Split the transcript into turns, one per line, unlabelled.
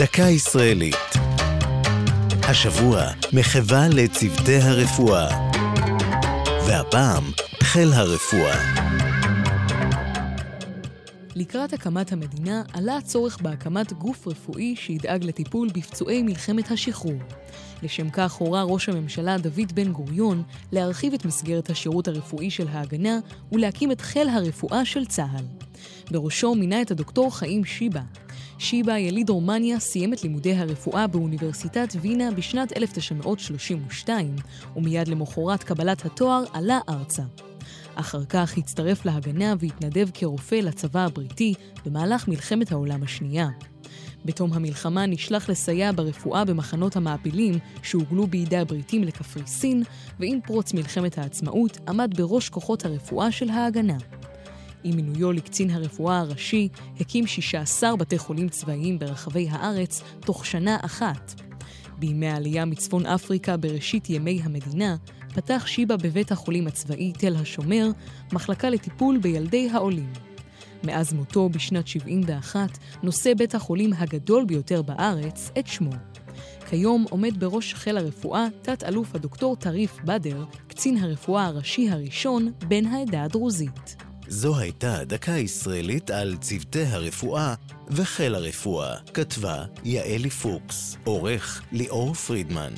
דקה ישראלית. השבוע, מחווה לצוותי הרפואה. והפעם, חיל הרפואה.
לקראת הקמת המדינה עלה הצורך בהקמת גוף רפואי שידאג לטיפול בפצועי מלחמת השחרור. לשם כך הורה ראש הממשלה דוד בן גוריון להרחיב את מסגרת השירות הרפואי של ההגנה ולהקים את חיל הרפואה של צה"ל. בראשו מינה את הדוקטור חיים שיבא. שיבא, יליד רומניה, סיים את לימודי הרפואה באוניברסיטת וינה בשנת 1932, ומיד למחרת קבלת התואר עלה ארצה. אחר כך הצטרף להגנה והתנדב כרופא לצבא הבריטי במהלך מלחמת העולם השנייה. בתום המלחמה נשלח לסייע ברפואה במחנות המעפילים שהוגלו בידי הבריטים לקפריסין, ועם פרוץ מלחמת העצמאות עמד בראש כוחות הרפואה של ההגנה. עם מינויו לקצין הרפואה הראשי, הקים 16 בתי חולים צבאיים ברחבי הארץ תוך שנה אחת. בימי העלייה מצפון אפריקה בראשית ימי המדינה, פתח שיבא בבית החולים הצבאי תל השומר מחלקה לטיפול בילדי העולים. מאז מותו בשנת 71 נושא בית החולים הגדול ביותר בארץ את שמו. כיום עומד בראש חיל הרפואה תת-אלוף הדוקטור טריף בדר, קצין הרפואה הראשי הראשון בן העדה הדרוזית.
זו הייתה דקה ישראלית על צוותי הרפואה וחיל הרפואה. כתבה יעלי פוקס, עורך ליאור פרידמן.